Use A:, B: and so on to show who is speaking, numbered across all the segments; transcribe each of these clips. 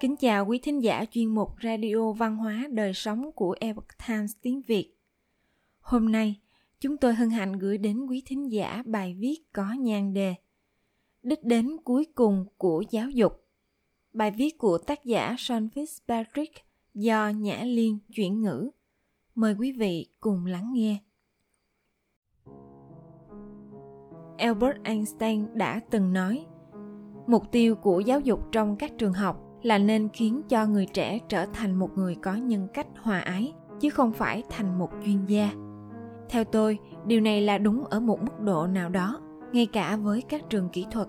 A: Kính chào quý thính giả chuyên mục Radio Văn hóa Đời Sống của Epoch Times tiếng Việt. Hôm nay, chúng tôi hân hạnh gửi đến quý thính giả bài viết có nhan đề Đích đến cuối cùng của giáo dục. Bài viết của tác giả Sean Fitzpatrick do Nhã Liên chuyển ngữ. Mời quý vị cùng lắng nghe. Albert Einstein đã từng nói, mục tiêu của giáo dục trong các trường học là nên khiến cho người trẻ trở thành một người có nhân cách hòa ái, chứ không phải thành một chuyên gia. Theo tôi, điều này là đúng ở một mức độ nào đó, ngay cả với các trường kỹ thuật.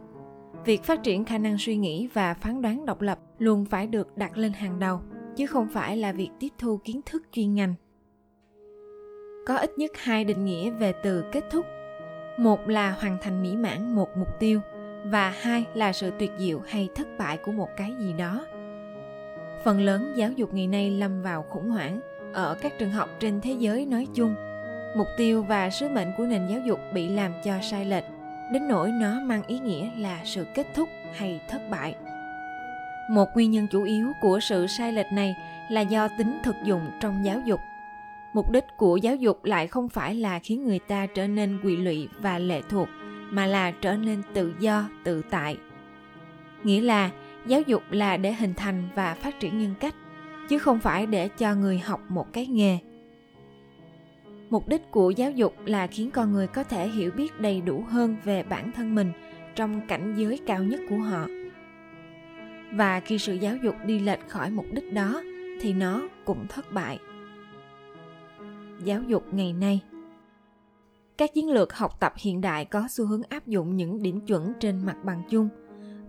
A: Việc phát triển khả năng suy nghĩ và phán đoán độc lập luôn phải được đặt lên hàng đầu, chứ không phải là việc tiếp thu kiến thức chuyên ngành. Có ít nhất hai định nghĩa về từ kết thúc. Một là hoàn thành mỹ mãn một mục tiêu và hai là sự tuyệt diệu hay thất bại của một cái gì đó. Phần lớn giáo dục ngày nay lâm vào khủng hoảng ở các trường học trên thế giới nói chung. Mục tiêu và sứ mệnh của nền giáo dục bị làm cho sai lệch, đến nỗi nó mang ý nghĩa là sự kết thúc hay thất bại. Một nguyên nhân chủ yếu của sự sai lệch này là do tính thực dụng trong giáo dục. Mục đích của giáo dục lại không phải là khiến người ta trở nên quỵ lụy và lệ thuộc mà là trở nên tự do, tự tại. Nghĩa là giáo dục là để hình thành và phát triển nhân cách, chứ không phải để cho người học một cái nghề. Mục đích của giáo dục là khiến con người có thể hiểu biết đầy đủ hơn về bản thân mình trong cảnh giới cao nhất của họ. Và khi sự giáo dục đi lệch khỏi mục đích đó, thì nó cũng thất bại. Giáo dục ngày nay các chiến lược học tập hiện đại có xu hướng áp dụng những điểm chuẩn trên mặt bằng chung,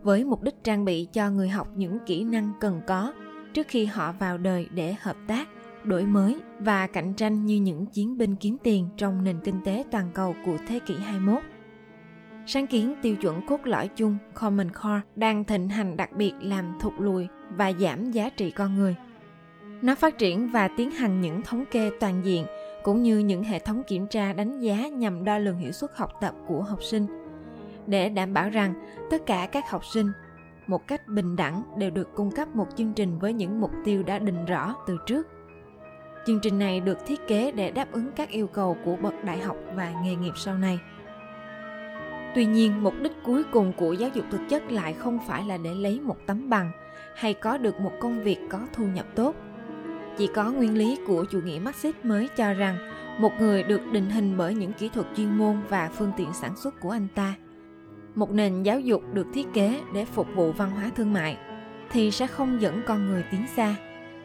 A: với mục đích trang bị cho người học những kỹ năng cần có trước khi họ vào đời để hợp tác, đổi mới và cạnh tranh như những chiến binh kiếm tiền trong nền kinh tế toàn cầu của thế kỷ 21. Sáng kiến tiêu chuẩn cốt lõi chung Common Core đang thịnh hành đặc biệt làm thụt lùi và giảm giá trị con người. Nó phát triển và tiến hành những thống kê toàn diện cũng như những hệ thống kiểm tra đánh giá nhằm đo lường hiệu suất học tập của học sinh. Để đảm bảo rằng tất cả các học sinh một cách bình đẳng đều được cung cấp một chương trình với những mục tiêu đã định rõ từ trước. Chương trình này được thiết kế để đáp ứng các yêu cầu của bậc đại học và nghề nghiệp sau này. Tuy nhiên, mục đích cuối cùng của giáo dục thực chất lại không phải là để lấy một tấm bằng hay có được một công việc có thu nhập tốt chỉ có nguyên lý của chủ nghĩa Marxist mới cho rằng một người được định hình bởi những kỹ thuật chuyên môn và phương tiện sản xuất của anh ta. Một nền giáo dục được thiết kế để phục vụ văn hóa thương mại thì sẽ không dẫn con người tiến xa,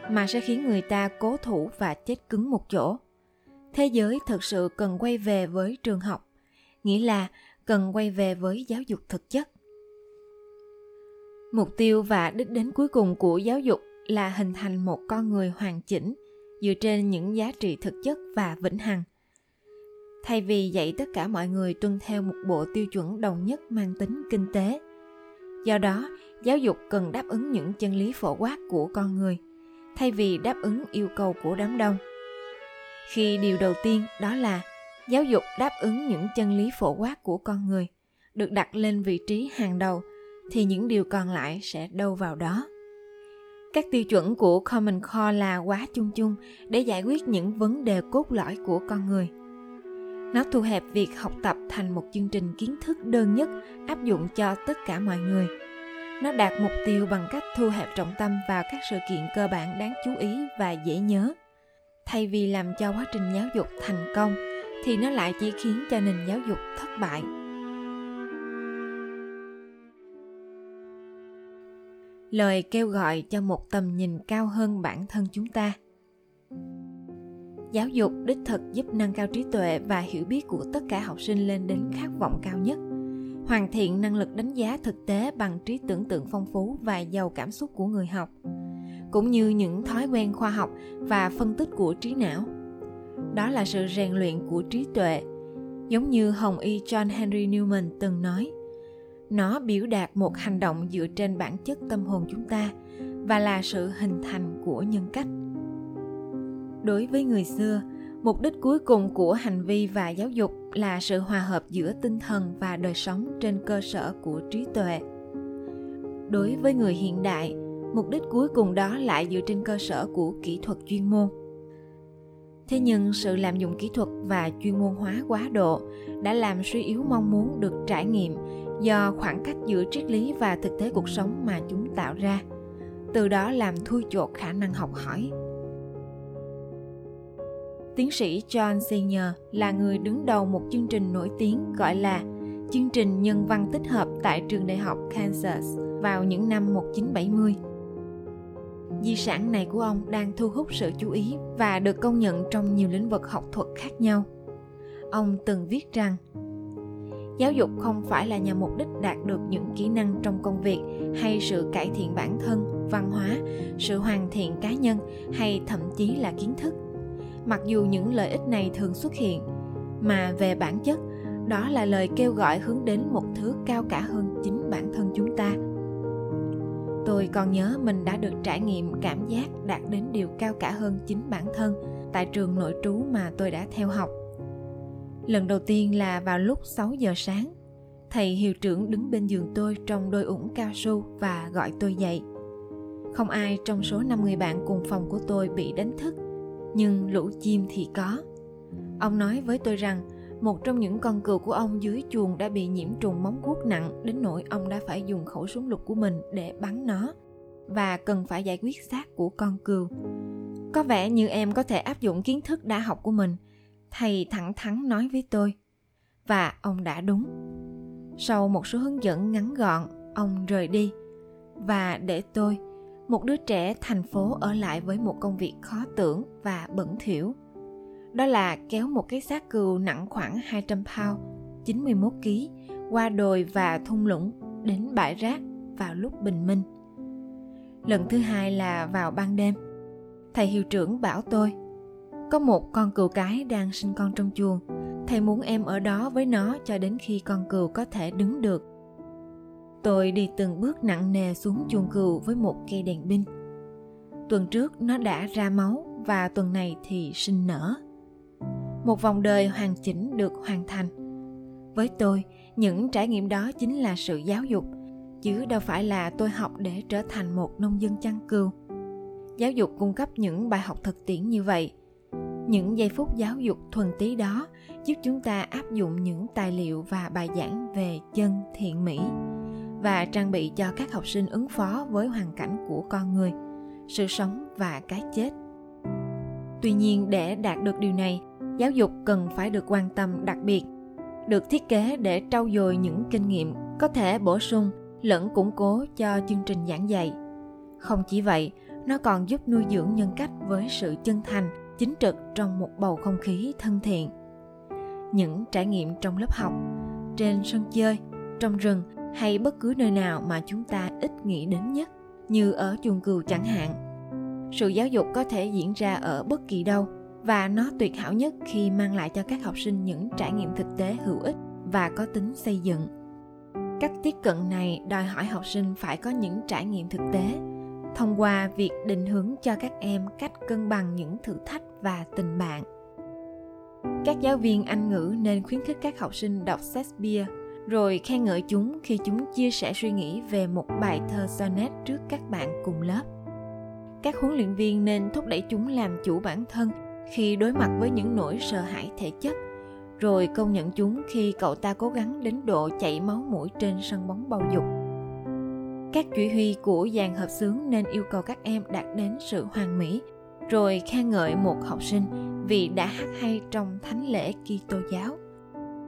A: mà sẽ khiến người ta cố thủ và chết cứng một chỗ. Thế giới thực sự cần quay về với trường học, nghĩa là cần quay về với giáo dục thực chất. Mục tiêu và đích đến cuối cùng của giáo dục là hình thành một con người hoàn chỉnh dựa trên những giá trị thực chất và vĩnh hằng. Thay vì dạy tất cả mọi người tuân theo một bộ tiêu chuẩn đồng nhất mang tính kinh tế, do đó, giáo dục cần đáp ứng những chân lý phổ quát của con người, thay vì đáp ứng yêu cầu của đám đông. Khi điều đầu tiên đó là giáo dục đáp ứng những chân lý phổ quát của con người, được đặt lên vị trí hàng đầu, thì những điều còn lại sẽ đâu vào đó các tiêu chuẩn của Common Core là quá chung chung để giải quyết những vấn đề cốt lõi của con người. Nó thu hẹp việc học tập thành một chương trình kiến thức đơn nhất áp dụng cho tất cả mọi người. Nó đạt mục tiêu bằng cách thu hẹp trọng tâm vào các sự kiện cơ bản đáng chú ý và dễ nhớ. Thay vì làm cho quá trình giáo dục thành công, thì nó lại chỉ khiến cho nền giáo dục thất bại lời kêu gọi cho một tầm nhìn cao hơn bản thân chúng ta. Giáo dục đích thực giúp nâng cao trí tuệ và hiểu biết của tất cả học sinh lên đến khát vọng cao nhất. Hoàn thiện năng lực đánh giá thực tế bằng trí tưởng tượng phong phú và giàu cảm xúc của người học, cũng như những thói quen khoa học và phân tích của trí não. Đó là sự rèn luyện của trí tuệ, giống như hồng y john henry newman từng nói nó biểu đạt một hành động dựa trên bản chất tâm hồn chúng ta và là sự hình thành của nhân cách. Đối với người xưa, mục đích cuối cùng của hành vi và giáo dục là sự hòa hợp giữa tinh thần và đời sống trên cơ sở của trí tuệ. Đối với người hiện đại, mục đích cuối cùng đó lại dựa trên cơ sở của kỹ thuật chuyên môn thế nhưng sự lạm dụng kỹ thuật và chuyên môn hóa quá độ đã làm suy yếu mong muốn được trải nghiệm do khoảng cách giữa triết lý và thực tế cuộc sống mà chúng tạo ra từ đó làm thui chột khả năng học hỏi tiến sĩ John Senior là người đứng đầu một chương trình nổi tiếng gọi là chương trình nhân văn tích hợp tại trường đại học Kansas vào những năm 1970. Di sản này của ông đang thu hút sự chú ý và được công nhận trong nhiều lĩnh vực học thuật khác nhau. Ông từng viết rằng, giáo dục không phải là nhằm mục đích đạt được những kỹ năng trong công việc hay sự cải thiện bản thân, văn hóa, sự hoàn thiện cá nhân hay thậm chí là kiến thức mặc dù những lợi ích này thường xuất hiện, mà về bản chất, đó là lời kêu gọi hướng đến một thứ cao cả hơn chính bản thân chúng ta tôi còn nhớ mình đã được trải nghiệm cảm giác đạt đến điều cao cả hơn chính bản thân tại trường nội trú mà tôi đã theo học. Lần đầu tiên là vào lúc 6 giờ sáng, thầy hiệu trưởng đứng bên giường tôi trong đôi ủng cao su và gọi tôi dậy. Không ai trong số năm người bạn cùng phòng của tôi bị đánh thức, nhưng lũ chim thì có. Ông nói với tôi rằng một trong những con cừu của ông dưới chuồng đã bị nhiễm trùng móng guốc nặng, đến nỗi ông đã phải dùng khẩu súng lục của mình để bắn nó. Và cần phải giải quyết xác của con cừu. Có vẻ như em có thể áp dụng kiến thức đã học của mình. Thầy thẳng thắn nói với tôi. Và ông đã đúng. Sau một số hướng dẫn ngắn gọn, ông rời đi. Và để tôi, một đứa trẻ thành phố ở lại với một công việc khó tưởng và bẩn thỉu. Đó là kéo một cái xác cừu nặng khoảng 200 pound, 91 kg, qua đồi và thung lũng đến bãi rác vào lúc bình minh. Lần thứ hai là vào ban đêm. Thầy hiệu trưởng bảo tôi, có một con cừu cái đang sinh con trong chuồng. Thầy muốn em ở đó với nó cho đến khi con cừu có thể đứng được Tôi đi từng bước nặng nề xuống chuồng cừu với một cây đèn pin. Tuần trước nó đã ra máu và tuần này thì sinh nở. Một vòng đời hoàn chỉnh được hoàn thành. Với tôi, những trải nghiệm đó chính là sự giáo dục, chứ đâu phải là tôi học để trở thành một nông dân chăn cừu. Giáo dục cung cấp những bài học thực tiễn như vậy. Những giây phút giáo dục thuần tí đó giúp chúng ta áp dụng những tài liệu và bài giảng về chân thiện mỹ và trang bị cho các học sinh ứng phó với hoàn cảnh của con người sự sống và cái chết tuy nhiên để đạt được điều này giáo dục cần phải được quan tâm đặc biệt, được thiết kế để trau dồi những kinh nghiệm có thể bổ sung, lẫn củng cố cho chương trình giảng dạy. Không chỉ vậy, nó còn giúp nuôi dưỡng nhân cách với sự chân thành, chính trực trong một bầu không khí thân thiện. Những trải nghiệm trong lớp học, trên sân chơi, trong rừng hay bất cứ nơi nào mà chúng ta ít nghĩ đến nhất, như ở chuồng cừu chẳng hạn, sự giáo dục có thể diễn ra ở bất kỳ đâu và nó tuyệt hảo nhất khi mang lại cho các học sinh những trải nghiệm thực tế hữu ích và có tính xây dựng. Cách tiếp cận này đòi hỏi học sinh phải có những trải nghiệm thực tế, thông qua việc định hướng cho các em cách cân bằng những thử thách và tình bạn. Các giáo viên anh ngữ nên khuyến khích các học sinh đọc shakespeare, rồi khen ngợi chúng khi chúng chia sẻ suy nghĩ về một bài thơ sonnet trước các bạn cùng lớp. Các huấn luyện viên nên thúc đẩy chúng làm chủ bản thân khi đối mặt với những nỗi sợ hãi thể chất, rồi công nhận chúng khi cậu ta cố gắng đến độ chảy máu mũi trên sân bóng bầu dục các chỉ huy của dàn hợp xướng nên yêu cầu các em đạt đến sự hoàn mỹ, rồi khen ngợi một học sinh vì đã hát hay trong thánh lễ Kitô giáo.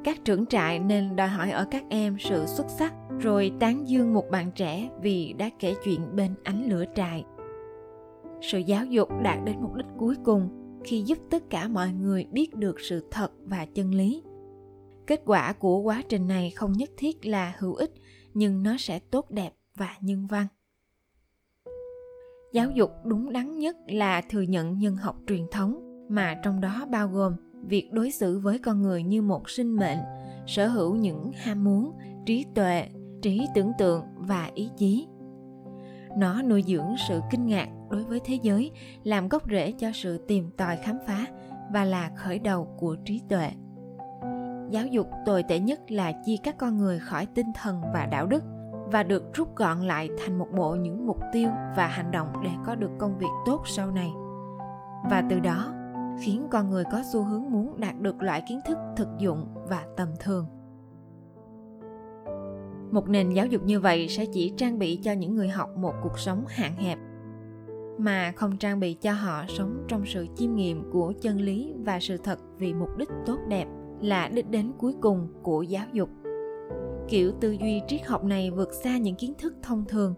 A: Các trưởng trại nên đòi hỏi ở các em sự xuất sắc, rồi tán dương một bạn trẻ vì đã kể chuyện bên ánh lửa trại. Sự giáo dục đạt đến mục đích cuối cùng khi giúp tất cả mọi người biết được sự thật và chân lý. Kết quả của quá trình này không nhất thiết là hữu ích, nhưng nó sẽ tốt đẹp và nhân văn. Giáo dục đúng đắn nhất là thừa nhận nhân học truyền thống, mà trong đó bao gồm việc đối xử với con người như một sinh mệnh, sở hữu những ham muốn, trí tuệ, trí tưởng tượng và ý chí nó nuôi dưỡng sự kinh ngạc đối với thế giới, làm gốc rễ cho sự tìm tòi khám phá và là khởi đầu của trí tuệ. Giáo dục tồi tệ nhất là chia các con người khỏi tinh thần và đạo đức và được rút gọn lại thành một bộ những mục tiêu và hành động để có được công việc tốt sau này. Và từ đó, khiến con người có xu hướng muốn đạt được loại kiến thức thực dụng và tầm thường một nền giáo dục như vậy sẽ chỉ trang bị cho những người học một cuộc sống hạn hẹp, mà không trang bị cho họ sống trong sự chiêm nghiệm của chân lý và sự thật vì mục đích tốt đẹp là đích đến cuối cùng của giáo dục. Kiểu tư duy triết học này vượt xa những kiến thức thông thường.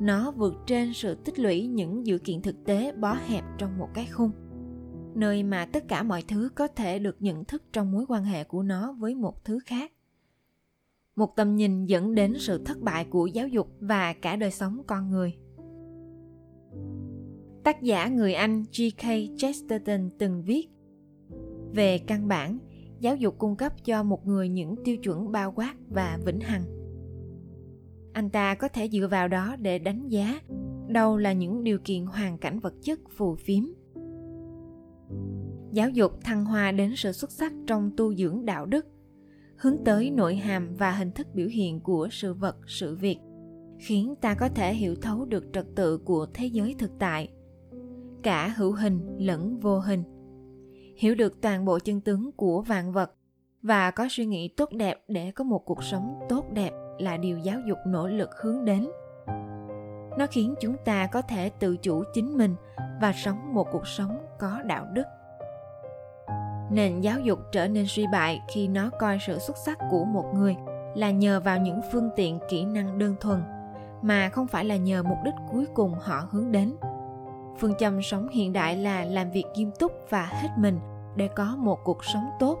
A: Nó vượt trên sự tích lũy những dữ kiện thực tế bó hẹp trong một cái khung, nơi mà tất cả mọi thứ có thể được nhận thức trong mối quan hệ của nó với một thứ khác một tầm nhìn dẫn đến sự thất bại của giáo dục và cả đời sống con người tác giả người anh G.K. Chesterton từng viết về căn bản, giáo dục cung cấp cho một người những tiêu chuẩn bao quát và vĩnh hằng anh ta có thể dựa vào đó để đánh giá đâu là những điều kiện hoàn cảnh vật chất phù phiếm giáo dục thăng hoa đến sự xuất sắc trong tu dưỡng đạo đức hướng tới nội hàm và hình thức biểu hiện của sự vật, sự việc, khiến ta có thể hiểu thấu được trật tự của thế giới thực tại. Cả hữu hình lẫn vô hình. Hiểu được toàn bộ chân tướng của vạn vật và có suy nghĩ tốt đẹp để có một cuộc sống tốt đẹp là điều giáo dục nỗ lực hướng đến. Nó khiến chúng ta có thể tự chủ chính mình và sống một cuộc sống có đạo đức nền giáo dục trở nên suy bại khi nó coi sự xuất sắc của một người là nhờ vào những phương tiện kỹ năng đơn thuần, mà không phải là nhờ mục đích cuối cùng họ hướng đến. Phương châm sống hiện đại là làm việc nghiêm túc và hết mình để có một cuộc sống tốt.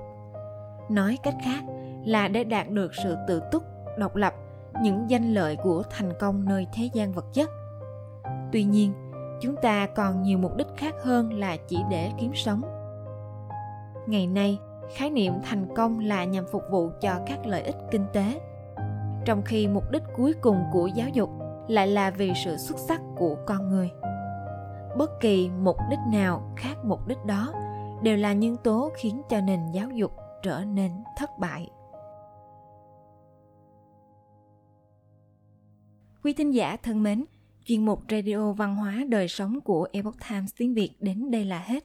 A: Nói cách khác là để đạt được sự tự túc, độc lập, những danh lợi của thành công nơi thế gian vật chất. Tuy nhiên, chúng ta còn nhiều mục đích khác hơn là chỉ để kiếm sống ngày nay, khái niệm thành công là nhằm phục vụ cho các lợi ích kinh tế. Trong khi mục đích cuối cùng của giáo dục lại là vì sự xuất sắc của con người. Bất kỳ mục đích nào khác mục đích đó đều là nhân tố khiến cho nền giáo dục trở nên thất bại. Quý thính giả thân mến, chuyên mục radio văn hóa đời sống của epoch times tiếng việt đến đây là hết